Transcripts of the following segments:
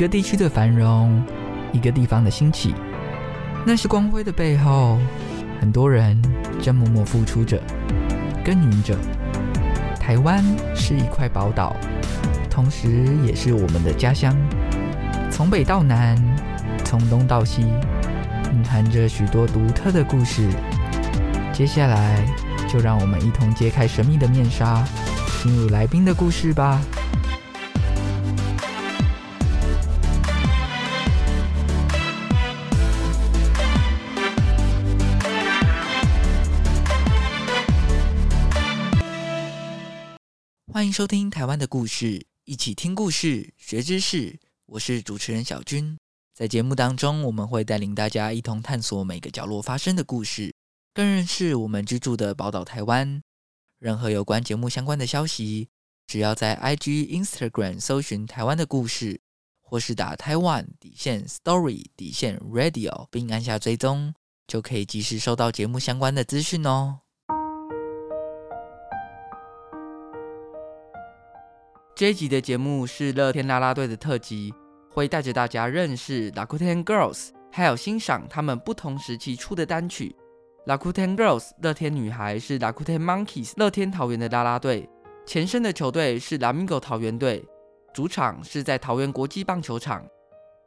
一个地区的繁荣，一个地方的兴起，那是光辉的背后，很多人正默默付出着、耕耘着。台湾是一块宝岛，同时也是我们的家乡。从北到南，从东到西，蕴含着许多独特的故事。接下来，就让我们一同揭开神秘的面纱，进入来宾的故事吧。欢迎收听台湾的故事，一起听故事、学知识。我是主持人小军。在节目当中，我们会带领大家一同探索每个角落发生的故事，更认识我们居住的宝岛台湾。任何有关节目相关的消息，只要在 IG、Instagram 搜寻台湾的故事，或是打台湾底线 Story 底线 Radio，并按下追踪，就可以及时收到节目相关的资讯哦。这一集的节目是乐天啦啦队的特辑，会带着大家认识 Rakuten Girls，还有欣赏他们不同时期出的单曲。Rakuten Girls 乐天女孩是 Rakuten Monkeys 乐天桃园的啦啦队，前身的球队是 Lamigo 桃园队，主场是在桃园国际棒球场。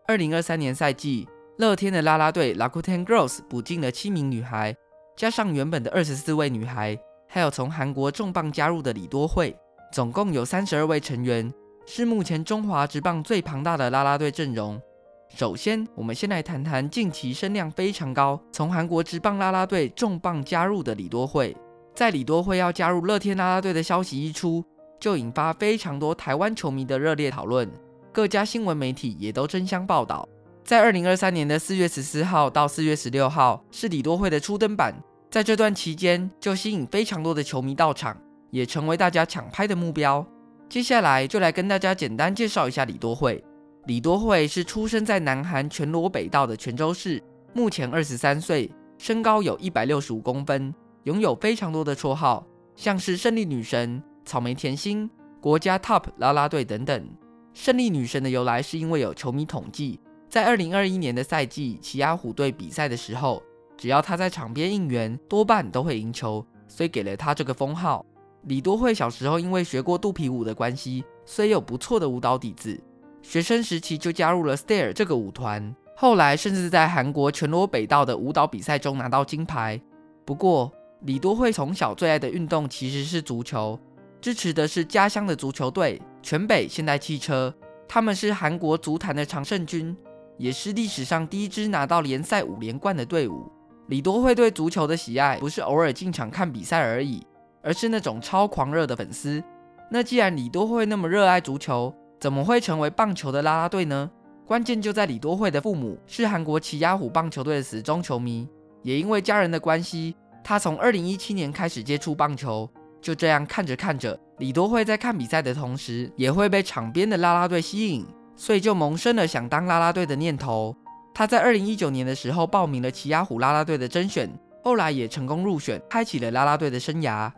二零二三年赛季，乐天的啦啦队 Rakuten Girls 补进了七名女孩，加上原本的二十四位女孩，还有从韩国重磅加入的李多慧。总共有三十二位成员，是目前中华职棒最庞大的啦啦队阵容。首先，我们先来谈谈近期声量非常高，从韩国职棒啦啦队重磅加入的李多慧。在李多慧要加入乐天啦啦队的消息一出，就引发非常多台湾球迷的热烈讨论，各家新闻媒体也都争相报道。在二零二三年的四月十四号到四月十六号是李多慧的初登板，在这段期间就吸引非常多的球迷到场。也成为大家抢拍的目标。接下来就来跟大家简单介绍一下李多慧。李多慧是出生在南韩全罗北道的全州市，目前二十三岁，身高有一百六十五公分，拥有非常多的绰号，像是胜利女神、草莓甜心、国家 Top 啦啦队等等。胜利女神的由来是因为有球迷统计，在二零二一年的赛季，奇亚虎队比赛的时候，只要她在场边应援，多半都会赢球，所以给了她这个封号。李多慧小时候因为学过肚皮舞的关系，虽有不错的舞蹈底子，学生时期就加入了 Stair 这个舞团，后来甚至在韩国全罗北道的舞蹈比赛中拿到金牌。不过，李多慧从小最爱的运动其实是足球，支持的是家乡的足球队全北现代汽车，他们是韩国足坛的常胜军，也是历史上第一支拿到联赛五连冠的队伍。李多慧对足球的喜爱不是偶尔进场看比赛而已。而是那种超狂热的粉丝。那既然李多慧那么热爱足球，怎么会成为棒球的啦啦队呢？关键就在李多慧的父母是韩国奇亚虎棒球队的死忠球迷，也因为家人的关系，他从2017年开始接触棒球。就这样看着看着，李多慧在看比赛的同时，也会被场边的啦啦队吸引，所以就萌生了想当啦啦队的念头。他在2019年的时候报名了奇亚虎啦啦队的甄选，后来也成功入选，开启了啦啦队的生涯。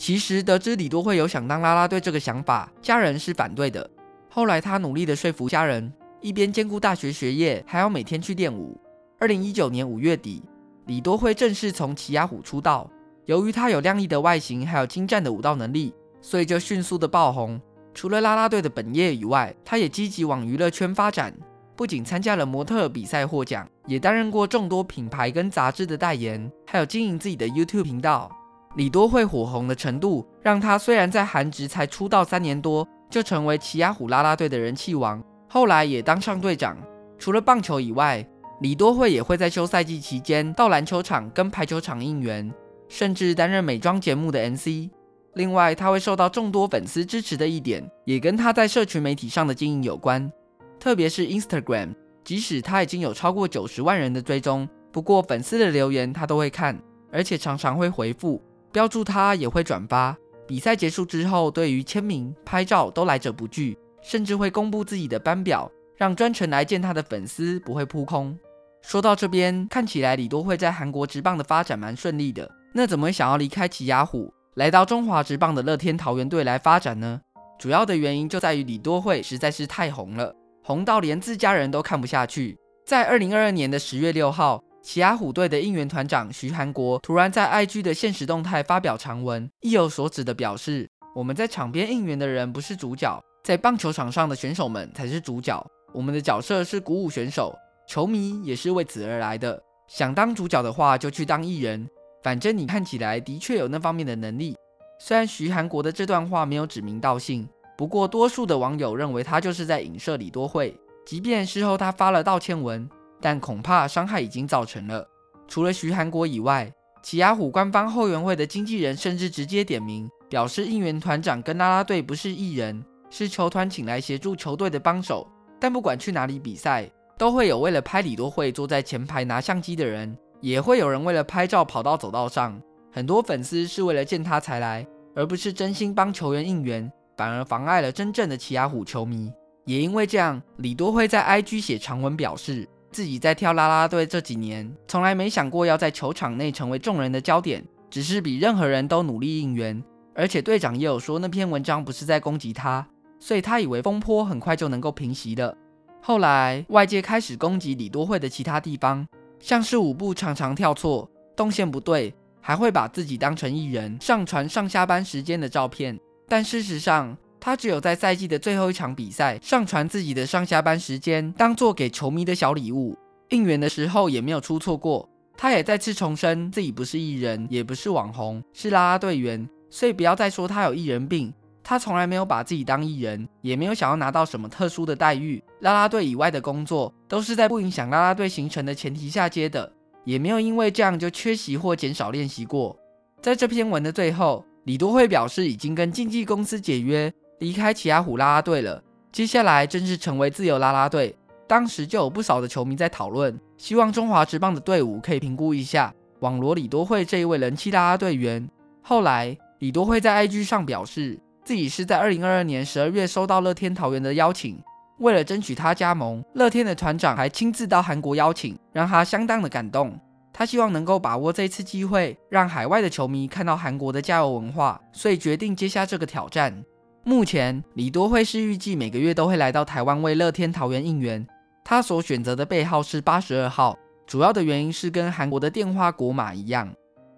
其实得知李多慧有想当啦啦队这个想法，家人是反对的。后来他努力的说服家人，一边兼顾大学学业，还要每天去练舞。二零一九年五月底，李多慧正式从奇亚虎出道。由于她有亮丽的外形，还有精湛的舞蹈能力，所以就迅速的爆红。除了啦啦队的本业以外，她也积极往娱乐圈发展，不仅参加了模特比赛获奖，也担任过众多品牌跟杂志的代言，还有经营自己的 YouTube 频道。李多慧火红的程度，让他虽然在韩职才出道三年多，就成为奇亚虎啦啦队的人气王，后来也当上队长。除了棒球以外，李多慧也会在休赛季期间到篮球场跟排球场应援，甚至担任美妆节目的 MC。另外，他会受到众多粉丝支持的一点，也跟他在社群媒体上的经营有关，特别是 Instagram。即使他已经有超过九十万人的追踪，不过粉丝的留言他都会看，而且常常会回复，标注他也会转发。比赛结束之后，对于签名、拍照都来者不拒，甚至会公布自己的班表，让专程来见他的粉丝不会扑空。说到这边，看起来李多慧在韩国职棒的发展蛮顺利的，那怎么会想要离开奇亚虎，来到中华职棒的乐天桃园队来发展呢？主要的原因就在于李多慧实在是太红了，红到连自家人都看不下去。在二零二二年的十月六号，奇亚虎队的应援团长徐韩国突然在 IG 的限时动态发表长文，意有所指的表示：我们在场边应援的人不是主角，在棒球场上的选手们才是主角，我们的角色是鼓舞选手。球迷也是为此而来的，想当主角的话就去当艺人，反正你看起来的确有那方面的能力。虽然徐韩国的这段话没有指名道姓，不过多数的网友认为他就是在影射李多慧。即便事后他发了道歉文，但恐怕伤害已经造成了。除了徐韩国以外，奇亚虎官方后援会的经纪人甚至直接点名，表示应援团长跟啦啦队不是艺人，是球团请来协助球队的帮手。但不管去哪里比赛，都会有为了拍李多慧坐在前排拿相机的人，也会有人为了拍照跑到走道上。很多粉丝是为了见他才来，而不是真心帮球员应援，反而妨碍了真正的奇亚虎球迷。也因为这样，李多慧在 IG 写长文表示，自己在跳啦啦队这几年，从来没想过要在球场内成为众人的焦点，只是比任何人都努力应援。而且队长也有说，那篇文章不是在攻击他，所以他以为风波很快就能够平息了。后来，外界开始攻击李多慧的其他地方，像是舞步常常跳错、动线不对，还会把自己当成艺人上传上下班时间的照片。但事实上，他只有在赛季的最后一场比赛上传自己的上下班时间，当做给球迷的小礼物。应援的时候也没有出错过。他也再次重申自己不是艺人，也不是网红，是啦啦队员，所以不要再说他有艺人病。他从来没有把自己当艺人，也没有想要拿到什么特殊的待遇。啦啦队以外的工作都是在不影响啦啦队行程的前提下接的，也没有因为这样就缺席或减少练习过。在这篇文的最后，李多慧表示已经跟经纪公司解约，离开奇亚虎啦啦队了。接下来正式成为自由啦啦队。当时就有不少的球迷在讨论，希望中华职棒的队伍可以评估一下网罗李多慧这一位人气啦啦队员。后来，李多慧在 IG 上表示。自己是在二零二二年十二月收到乐天桃园的邀请，为了争取他加盟，乐天的团长还亲自到韩国邀请，让他相当的感动。他希望能够把握这次机会，让海外的球迷看到韩国的加油文化，所以决定接下这个挑战。目前李多慧是预计每个月都会来到台湾为乐天桃园应援，他所选择的背号是八十二号，主要的原因是跟韩国的电话国码一样。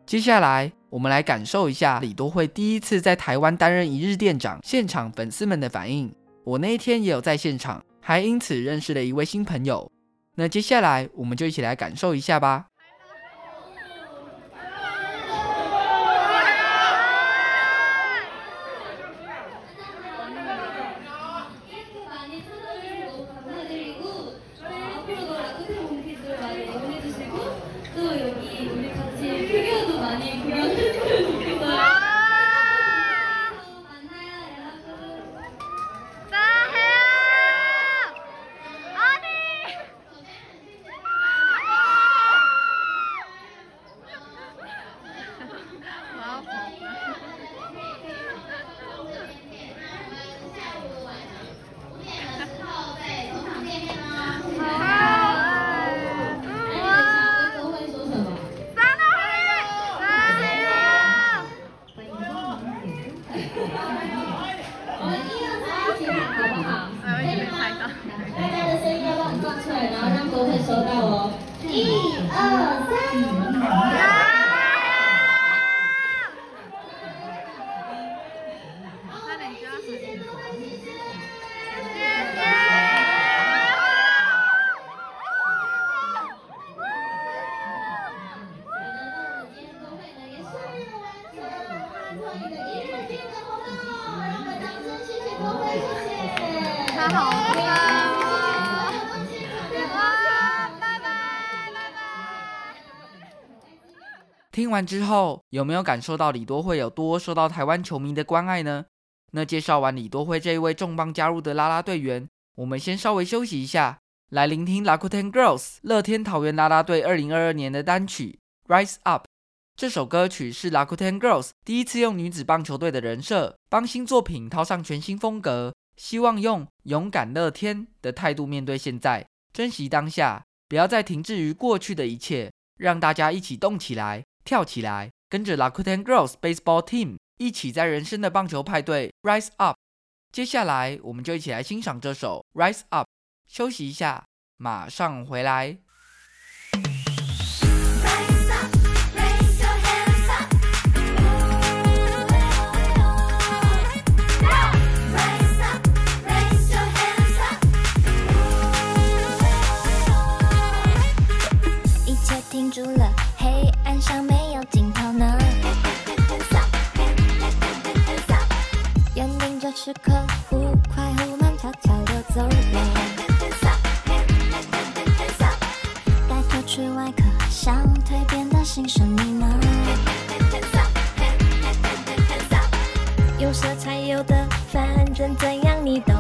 接下来。我们来感受一下李多慧第一次在台湾担任一日店长，现场粉丝们的反应。我那一天也有在现场，还因此认识了一位新朋友。那接下来我们就一起来感受一下吧。都会收到哦。一二三，好。完之后，有没有感受到李多慧有多受到台湾球迷的关爱呢？那介绍完李多慧这一位重磅加入的啦啦队员，我们先稍微休息一下，来聆听 Lakuten Girls 乐天桃园啦啦队二零二二年的单曲《Rise Up》。这首歌曲是 Lakuten Girls 第一次用女子棒球队的人设，帮新作品套上全新风格，希望用勇敢乐天的态度面对现在，珍惜当下，不要再停滞于过去的一切，让大家一起动起来。跳起来，跟着 Lakuten Girls Baseball Team 一起在人生的棒球派对 Rise Up。接下来，我们就一起来欣赏这首 Rise Up。休息一下，马上回来。一切停住了。约定这时刻，忽快忽慢，悄悄溜走了。该脱去外壳，想蜕变的新生命呢？有色彩有的，反正怎样你都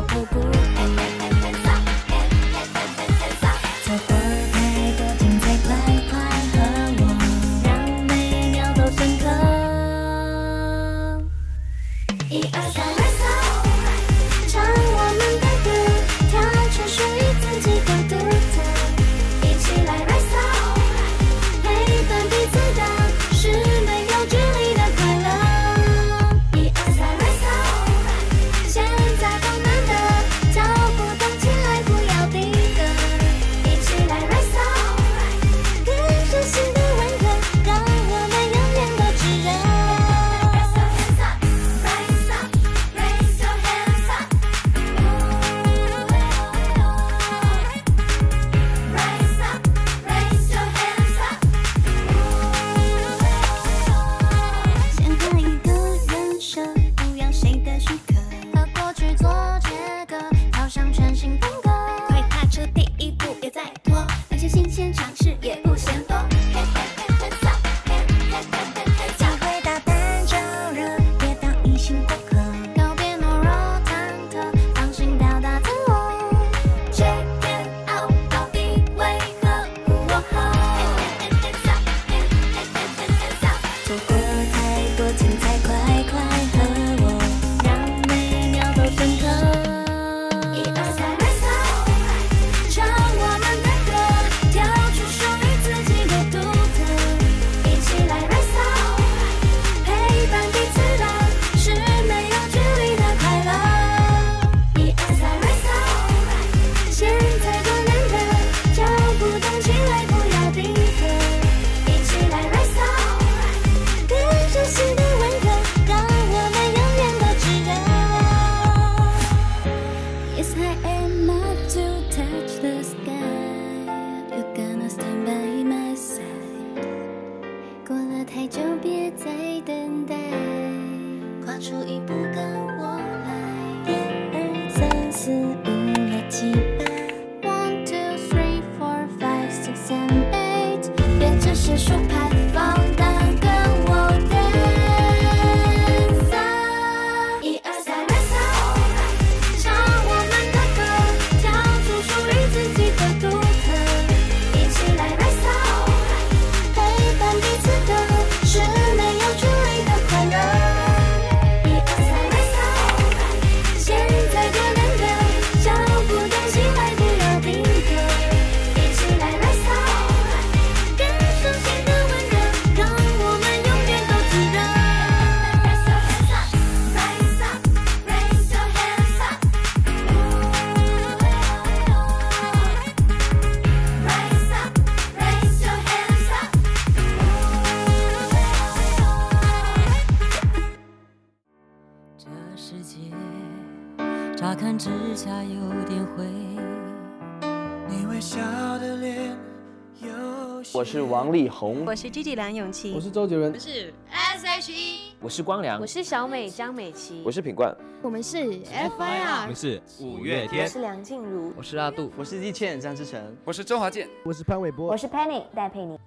王力宏，我是 Gigi 梁咏琪，我是周杰伦，我是 S.H.E。我是光良，我是小美张美琪，我是品冠，我们是 FIR，我们是五月天，我是梁静茹，我是阿杜，我是易倩张志成，我是周华健，我是潘玮柏，我是 Penny 戴佩妮。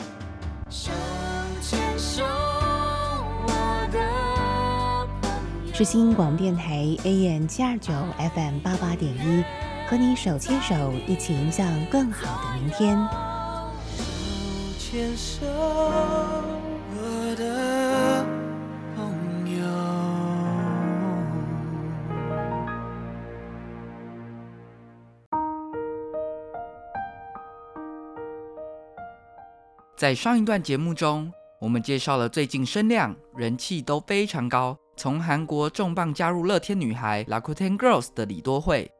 手牵手，我的世新广播电台 AM 七二九 FM 八八点一，和你手牵手，一起迎向更好的明天。牵手，我的朋友。在上一段节目中，我们介绍了最近声量、人气都非常高，从韩国重磅加入乐天女孩 （Lakuten Girls） 的李多慧。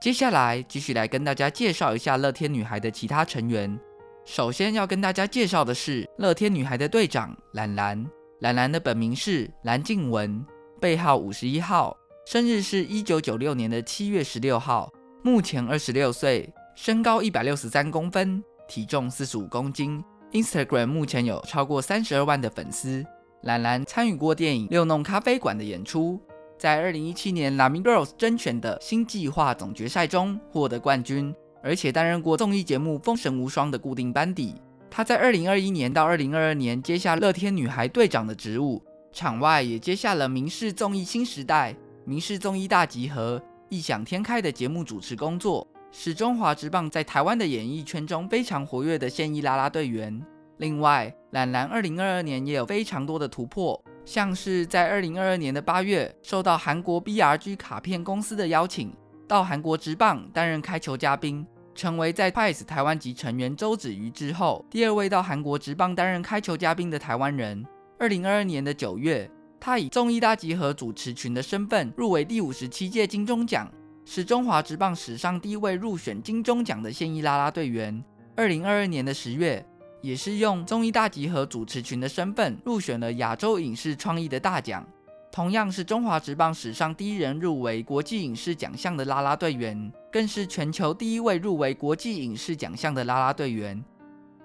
接下来继续来跟大家介绍一下乐天女孩的其他成员。首先要跟大家介绍的是乐天女孩的队长兰兰。兰兰的本名是蓝静雯，背号五十一号，生日是一九九六年的七月十六号，目前二十六岁，身高一百六十三公分，体重四十五公斤。Instagram 目前有超过三十二万的粉丝。兰兰参与过电影《六弄咖啡馆》的演出，在二零一七年 Lamy Girls 甄选的新计划总决赛中获得冠军。而且担任过综艺节目《风神无双》的固定班底。她在二零二一年到二零二二年接下乐天女孩队长的职务，场外也接下了明视综艺新时代、明视综艺大集合、异想天开的节目主持工作，是中华职棒在台湾的演艺圈中非常活跃的现役啦啦队员。另外，兰兰二零二二年也有非常多的突破，像是在二零二二年的八月，受到韩国 BRG 卡片公司的邀请，到韩国职棒担任开球嘉宾。成为在 TWICE 台湾籍成员周子瑜之后，第二位到韩国职棒担任开球嘉宾的台湾人。二零二二年的九月，他以综艺大集合主持群的身份入围第五十七届金钟奖，是中华职棒史上第一位入选金钟奖的现役啦啦队员。二零二二年的十月，也是用综艺大集合主持群的身份入选了亚洲影视创意的大奖。同样是中华职棒史上第一人入围国际影视奖项的啦啦队员，更是全球第一位入围国际影视奖项的啦啦队员。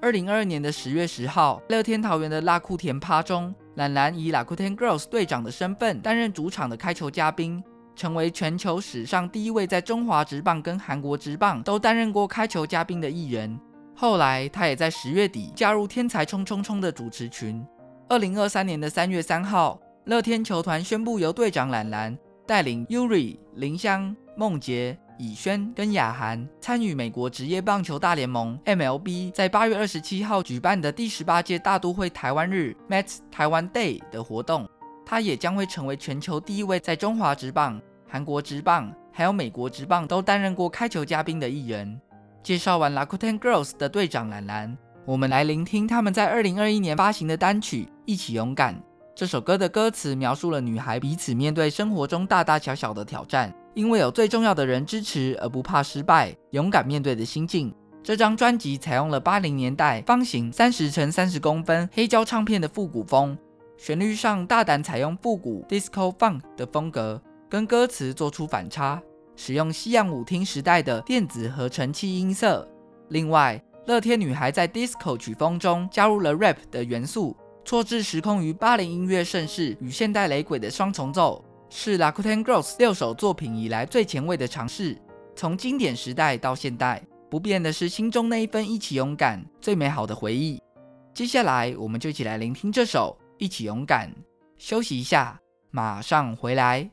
二零二二年的十月十号，乐天桃园的辣酷甜趴中，兰兰以 Rakuten Girls 队长的身份担任主场的开球嘉宾，成为全球史上第一位在中华职棒跟韩国职棒都担任过开球嘉宾的艺人。后来，他也在十月底加入天才冲冲冲的主持群。二零二三年的三月三号。乐天球团宣布，由队长兰兰带领 Yuri、林香、梦洁、以轩跟雅涵参与美国职业棒球大联盟 MLB 在八月二十七号举办的第十八届大都会台湾日 Mets 台湾 Day 的活动。他也将会成为全球第一位在中华职棒、韩国职棒还有美国职棒都担任过开球嘉宾的艺人。介绍完 Lakuten Girls 的队长兰兰，我们来聆听他们在二零二一年发行的单曲《一起勇敢》。这首歌的歌词描述了女孩彼此面对生活中大大小小的挑战，因为有最重要的人支持而不怕失败，勇敢面对的心境。这张专辑采用了八零年代方形三十乘三十公分黑胶唱片的复古风，旋律上大胆采用复古 disco funk 的风格，跟歌词做出反差，使用西洋舞厅时代的电子合成器音色。另外，乐天女孩在 disco 曲风中加入了 rap 的元素。错置时空于巴黎音乐盛世与现代雷鬼的双重奏，是 Lakuten Girls 六首作品以来最前卫的尝试。从经典时代到现代，不变的是心中那一份一起勇敢，最美好的回忆。接下来，我们就一起来聆听这首《一起勇敢》。休息一下，马上回来。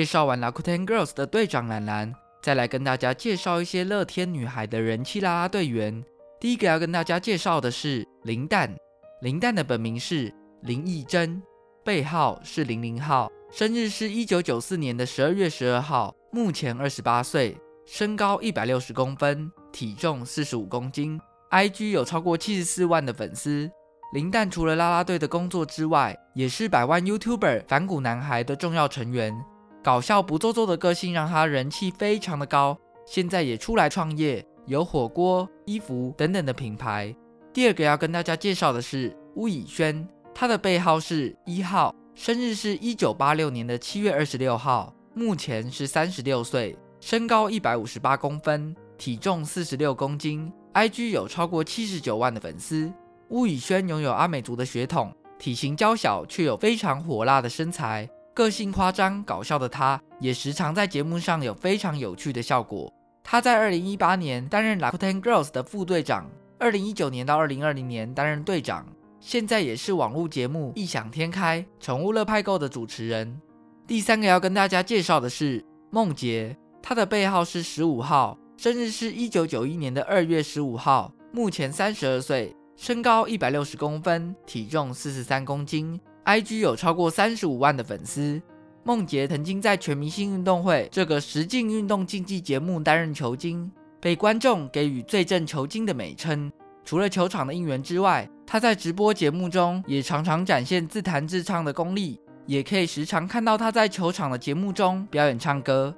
介绍完 Rakuten Girls 的队长蓝蓝，再来跟大家介绍一些乐天女孩的人气啦啦队员。第一个要跟大家介绍的是林蛋，林蛋的本名是林义珍，背号是零零号，生日是一九九四年的十二月十二号，目前二十八岁，身高一百六十公分，体重四十五公斤，IG 有超过七十四万的粉丝。林蛋除了啦啦队的工作之外，也是百万 YouTuber 反骨男孩的重要成员，搞笑不做作的个性让他人气非常的高，现在也出来创业。有火锅、衣服等等的品牌。第二个要跟大家介绍的是巫以轩，他的背号是一号，生日是一九八六年的七月二十六号，目前是三十六岁，身高一百五十八公分，体重四十六公斤，IG 有超过七十九万的粉丝。巫以轩拥有阿美族的血统，体型娇小却有非常火辣的身材，个性夸张搞笑的他，也时常在节目上有非常有趣的效果。他在二零一八年担任 Rakuten Girls 的副队长，二零一九年到二零二零年担任队长，现在也是网络节目《异想天开》宠物乐派购的主持人。第三个要跟大家介绍的是梦洁，他的背号是十五号，生日是一九九一年的二月十五号，目前三十二岁，身高一百六十公分，体重四十三公斤，IG 有超过三十五万的粉丝。梦洁曾经在《全明星运动会》这个实境运动竞技节目担任球精，被观众给予“最正球精”的美称。除了球场的应援之外，他在直播节目中也常常展现自弹自唱的功力，也可以时常看到他在球场的节目中表演唱歌。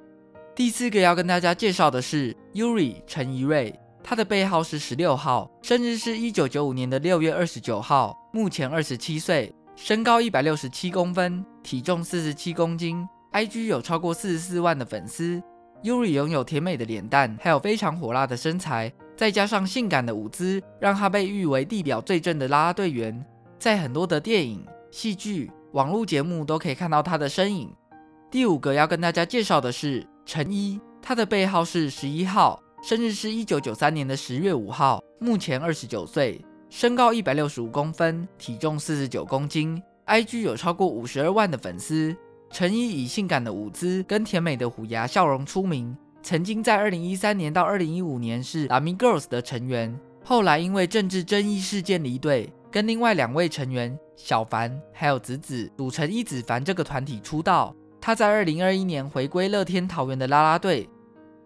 第四个要跟大家介绍的是 Yuri 陈怡瑞，他的背号是十六号，生日是一九九五年的六月二十九号，目前二十七岁。身高一百六十七公分，体重四十七公斤，IG 有超过四十四万的粉丝。Yuri 拥有甜美的脸蛋，还有非常火辣的身材，再加上性感的舞姿，让她被誉为地表最正的啦啦队员。在很多的电影、戏剧、网络节目都可以看到她的身影。第五个要跟大家介绍的是陈一，他的背号是十一号，生日是一九九三年的十月五号，目前二十九岁。身高一百六十五公分，体重四十九公斤，IG 有超过五十二万的粉丝。陈怡以性感的舞姿跟甜美的虎牙笑容出名，曾经在二零一三年到二零一五年是 Lami Girls 的成员，后来因为政治争议事件离队，跟另外两位成员小凡还有子子组成一子凡这个团体出道。他在二零二一年回归乐天桃园的啦啦队。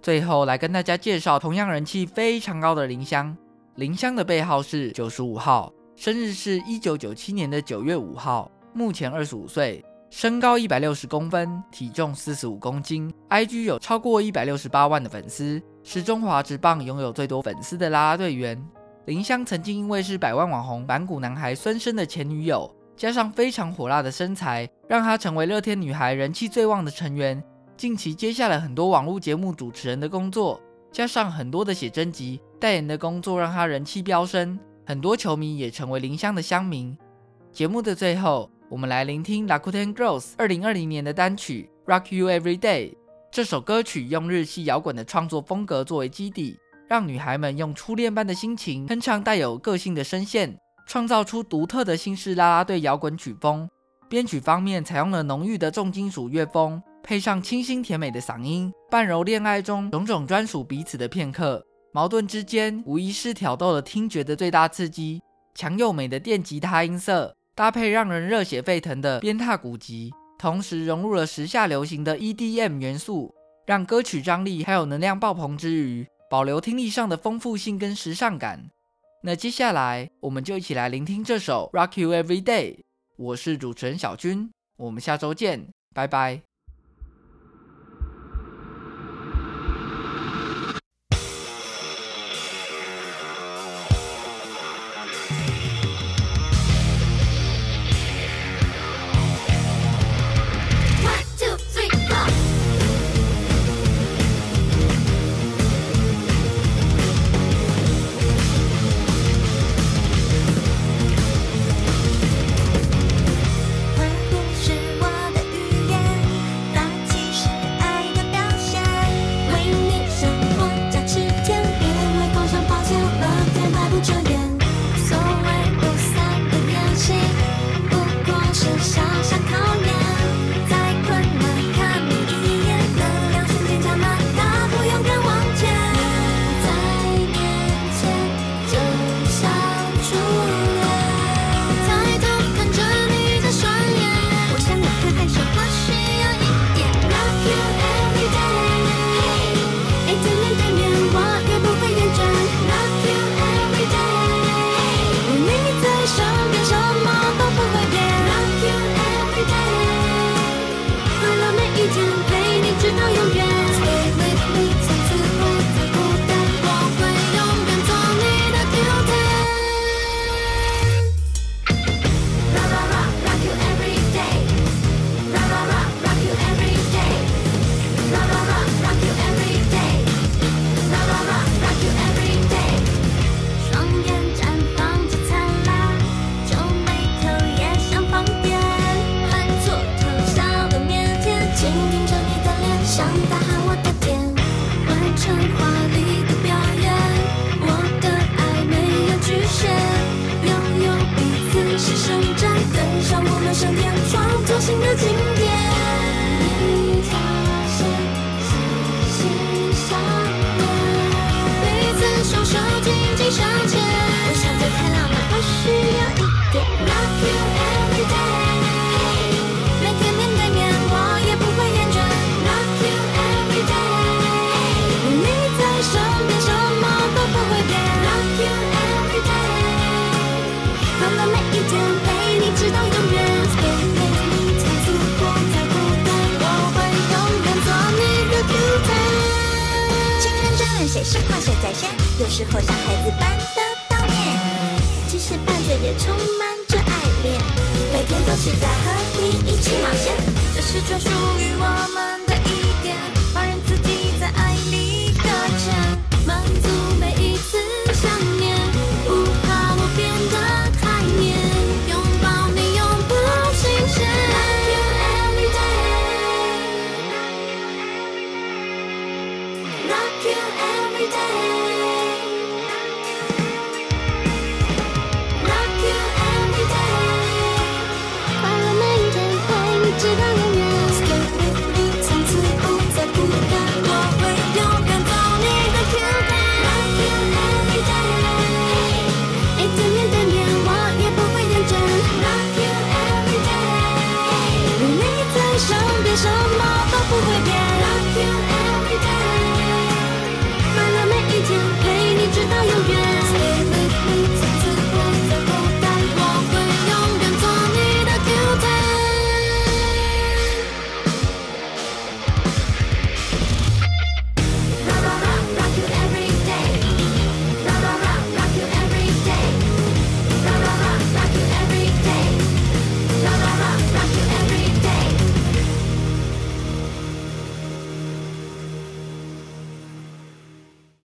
最后来跟大家介绍同样人气非常高的林香。林香的背号是九十五号，生日是一九九七年的九月五号，目前二十五岁，身高一百六十公分，体重四十五公斤，IG 有超过一百六十八万的粉丝，是中华职棒拥有最多粉丝的啦啦队员。林香曾经因为是百万网红反骨男孩孙生的前女友，加上非常火辣的身材，让她成为乐天女孩人气最旺的成员。近期接下了很多网络节目主持人的工作。加上很多的写真集代言的工作，让他人气飙升，很多球迷也成为林香的乡民。节目的最后，我们来聆听 Lakuten Girls 二零二零年的单曲《Rock You Every Day》。这首歌曲用日系摇滚的创作风格作为基底，让女孩们用初恋般的心情哼唱带有个性的声线，创造出独特的新式啦啦队摇滚曲风。编曲方面采用了浓郁的重金属乐风。配上清新甜美的嗓音，半柔恋爱中种种专属彼此的片刻，矛盾之间无疑是挑逗了听觉的最大刺激。强又美的电吉他音色，搭配让人热血沸腾的鞭挞鼓击，同时融入了时下流行的 EDM 元素，让歌曲张力还有能量爆棚之余，保留听力上的丰富性跟时尚感。那接下来我们就一起来聆听这首 Rock You Every Day。我是主持人小军，我们下周见，拜拜。天陪你，直到永远。快乐